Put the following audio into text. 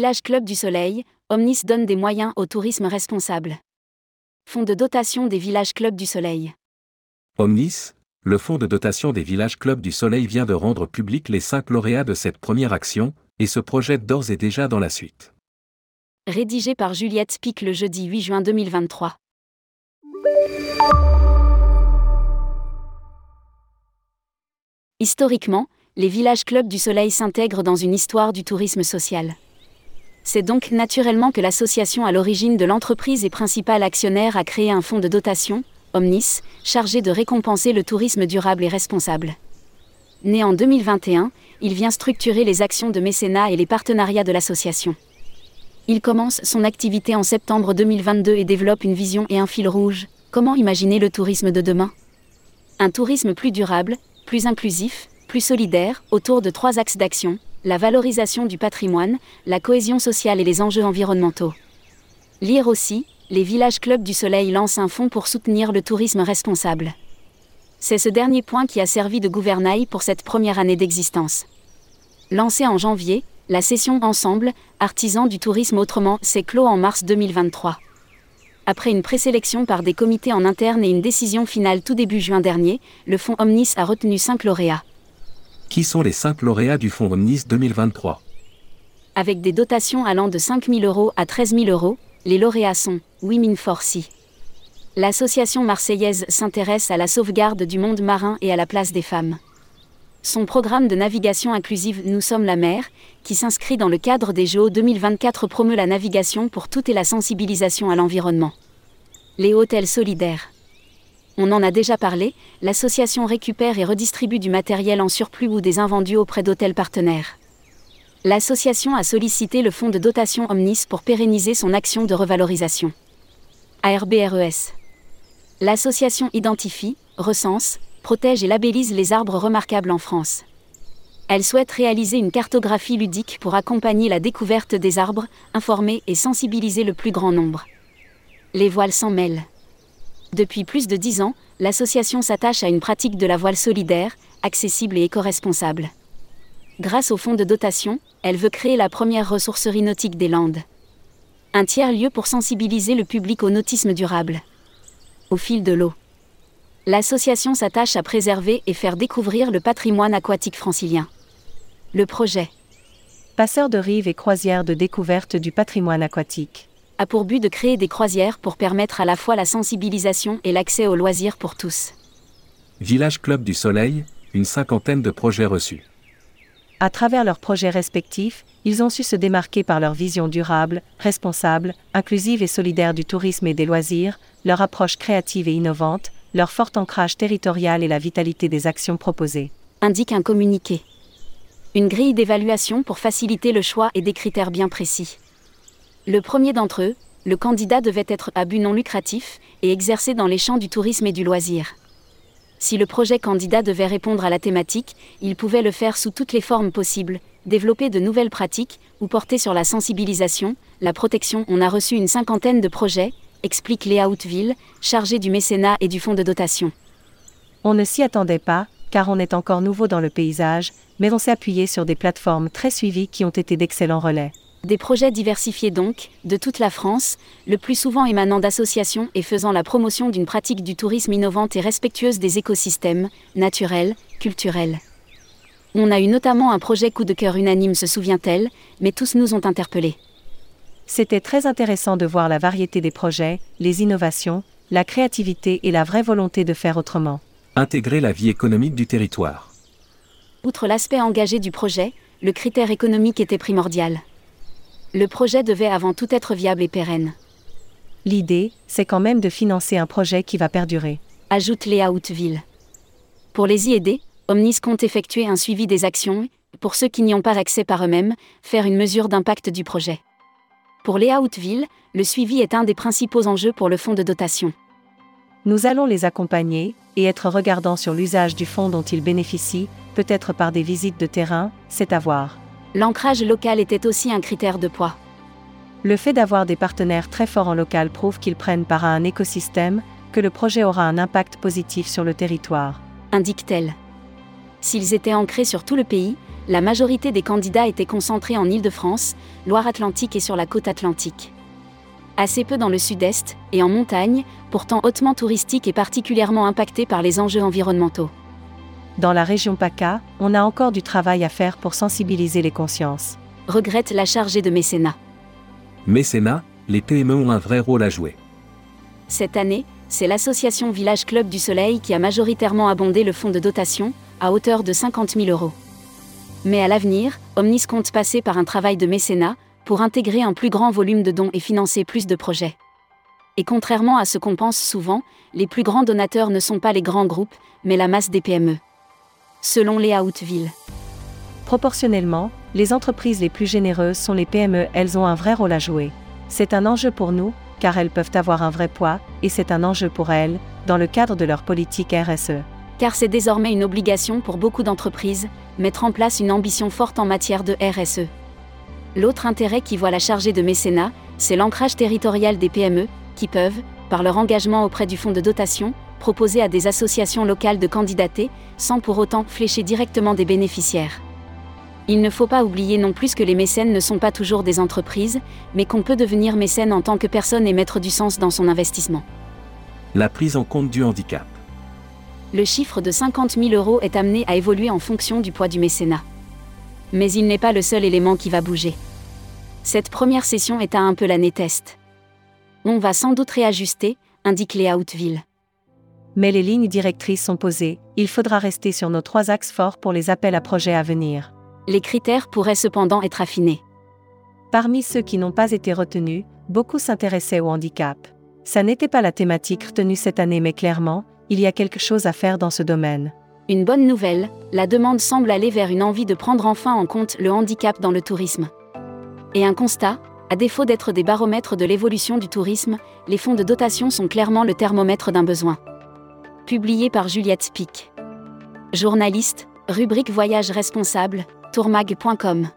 Village Club du Soleil, Omnis donne des moyens au tourisme responsable. Fonds de dotation des Villages Club du Soleil. Omnis, le fonds de dotation des villages Club du Soleil vient de rendre public les cinq lauréats de cette première action, et se projette d'ores et déjà dans la suite. Rédigé par Juliette Spic le jeudi 8 juin 2023. Historiquement, les villages Club du Soleil s'intègrent dans une histoire du tourisme social. C'est donc naturellement que l'association à l'origine de l'entreprise et principal actionnaire a créé un fonds de dotation, Omnis, chargé de récompenser le tourisme durable et responsable. Né en 2021, il vient structurer les actions de mécénat et les partenariats de l'association. Il commence son activité en septembre 2022 et développe une vision et un fil rouge. Comment imaginer le tourisme de demain? Un tourisme plus durable, plus inclusif, plus solidaire, autour de trois axes d'action, la valorisation du patrimoine, la cohésion sociale et les enjeux environnementaux. Lire aussi, les villages clubs du Soleil lancent un fonds pour soutenir le tourisme responsable. C'est ce dernier point qui a servi de gouvernail pour cette première année d'existence. Lancée en janvier, la session Ensemble, artisans du tourisme autrement, s'est clos en mars 2023 après une présélection par des comités en interne et une décision finale tout début juin dernier, le fonds Omnis a retenu 5 lauréats. Qui sont les 5 lauréats du fonds Omnis 2023 Avec des dotations allant de 5 000 euros à 13 000 euros, les lauréats sont Women for Sea. L'association marseillaise s'intéresse à la sauvegarde du monde marin et à la place des femmes. Son programme de navigation inclusive Nous sommes la mer, qui s'inscrit dans le cadre des Jeux 2024, promeut la navigation pour toutes et la sensibilisation à l'environnement. Les hôtels solidaires. On en a déjà parlé, l'association récupère et redistribue du matériel en surplus ou des invendus auprès d'hôtels partenaires. L'association a sollicité le fonds de dotation Omnis pour pérenniser son action de revalorisation. ARBRES. L'association identifie, recense, protège et labellise les arbres remarquables en France. Elle souhaite réaliser une cartographie ludique pour accompagner la découverte des arbres, informer et sensibiliser le plus grand nombre. Les voiles s'en mêlent. Depuis plus de dix ans, l'association s'attache à une pratique de la voile solidaire, accessible et éco-responsable. Grâce au fonds de dotation, elle veut créer la première ressourcerie nautique des Landes. Un tiers-lieu pour sensibiliser le public au nautisme durable. Au fil de l'eau l'association s'attache à préserver et faire découvrir le patrimoine aquatique francilien. Le projet Passeur de rives et croisières de découverte du patrimoine aquatique a pour but de créer des croisières pour permettre à la fois la sensibilisation et l'accès aux loisirs pour tous. Village Club du Soleil, une cinquantaine de projets reçus. À travers leurs projets respectifs, ils ont su se démarquer par leur vision durable, responsable, inclusive et solidaire du tourisme et des loisirs, leur approche créative et innovante, leur fort ancrage territorial et la vitalité des actions proposées. Indique un communiqué. Une grille d'évaluation pour faciliter le choix et des critères bien précis. Le premier d'entre eux, le candidat devait être à but non lucratif et exercer dans les champs du tourisme et du loisir. Si le projet candidat devait répondre à la thématique, il pouvait le faire sous toutes les formes possibles, développer de nouvelles pratiques ou porter sur la sensibilisation, la protection. On a reçu une cinquantaine de projets, explique Léa Outville, chargée du mécénat et du fonds de dotation. On ne s'y attendait pas, car on est encore nouveau dans le paysage, mais on s'est appuyé sur des plateformes très suivies qui ont été d'excellents relais. Des projets diversifiés donc, de toute la France, le plus souvent émanant d'associations et faisant la promotion d'une pratique du tourisme innovante et respectueuse des écosystèmes, naturels, culturels. On a eu notamment un projet coup de cœur unanime, se souvient-elle, mais tous nous ont interpellés. C'était très intéressant de voir la variété des projets, les innovations, la créativité et la vraie volonté de faire autrement. Intégrer la vie économique du territoire. Outre l'aspect engagé du projet, le critère économique était primordial. Le projet devait avant tout être viable et pérenne. L'idée, c'est quand même de financer un projet qui va perdurer. Ajoute Léa Outville. Pour les y aider, Omnis compte effectuer un suivi des actions, pour ceux qui n'y ont pas accès par eux-mêmes, faire une mesure d'impact du projet. Pour Léa Outville, le suivi est un des principaux enjeux pour le fonds de dotation. Nous allons les accompagner et être regardants sur l'usage du fonds dont ils bénéficient, peut-être par des visites de terrain, c'est à voir. L'ancrage local était aussi un critère de poids. Le fait d'avoir des partenaires très forts en local prouve qu'ils prennent part à un écosystème, que le projet aura un impact positif sur le territoire. Indique-t-elle. S'ils étaient ancrés sur tout le pays, la majorité des candidats étaient concentrés en Île-de-France, Loire-Atlantique et sur la côte atlantique. Assez peu dans le sud-est, et en montagne, pourtant hautement touristique et particulièrement impacté par les enjeux environnementaux. Dans la région PACA, on a encore du travail à faire pour sensibiliser les consciences. Regrette la chargée de mécénat. Mécénat, les PME ont un vrai rôle à jouer. Cette année, c'est l'association Village Club du Soleil qui a majoritairement abondé le fonds de dotation, à hauteur de 50 000 euros. Mais à l'avenir, Omnis compte passer par un travail de mécénat, pour intégrer un plus grand volume de dons et financer plus de projets. Et contrairement à ce qu'on pense souvent, les plus grands donateurs ne sont pas les grands groupes, mais la masse des PME. Selon Léa Houtville. Proportionnellement, les entreprises les plus généreuses sont les PME, elles ont un vrai rôle à jouer. C'est un enjeu pour nous, car elles peuvent avoir un vrai poids, et c'est un enjeu pour elles, dans le cadre de leur politique RSE. Car c'est désormais une obligation pour beaucoup d'entreprises, mettre en place une ambition forte en matière de RSE. L'autre intérêt qui voit la chargée de mécénat, c'est l'ancrage territorial des PME, qui peuvent, par leur engagement auprès du fonds de dotation, proposer à des associations locales de candidater, sans pour autant flécher directement des bénéficiaires. Il ne faut pas oublier non plus que les mécènes ne sont pas toujours des entreprises, mais qu'on peut devenir mécène en tant que personne et mettre du sens dans son investissement. La prise en compte du handicap. Le chiffre de 50 000 euros est amené à évoluer en fonction du poids du mécénat. Mais il n'est pas le seul élément qui va bouger. Cette première session est à un peu l'année test. On va sans doute réajuster, indique Léa Houtville. Mais les lignes directrices sont posées, il faudra rester sur nos trois axes forts pour les appels à projets à venir. Les critères pourraient cependant être affinés. Parmi ceux qui n'ont pas été retenus, beaucoup s'intéressaient au handicap. Ça n'était pas la thématique retenue cette année mais clairement, il y a quelque chose à faire dans ce domaine. Une bonne nouvelle, la demande semble aller vers une envie de prendre enfin en compte le handicap dans le tourisme. Et un constat, à défaut d'être des baromètres de l'évolution du tourisme, les fonds de dotation sont clairement le thermomètre d'un besoin. Publié par Juliette Spic. Journaliste, rubrique Voyage responsable, tourmag.com.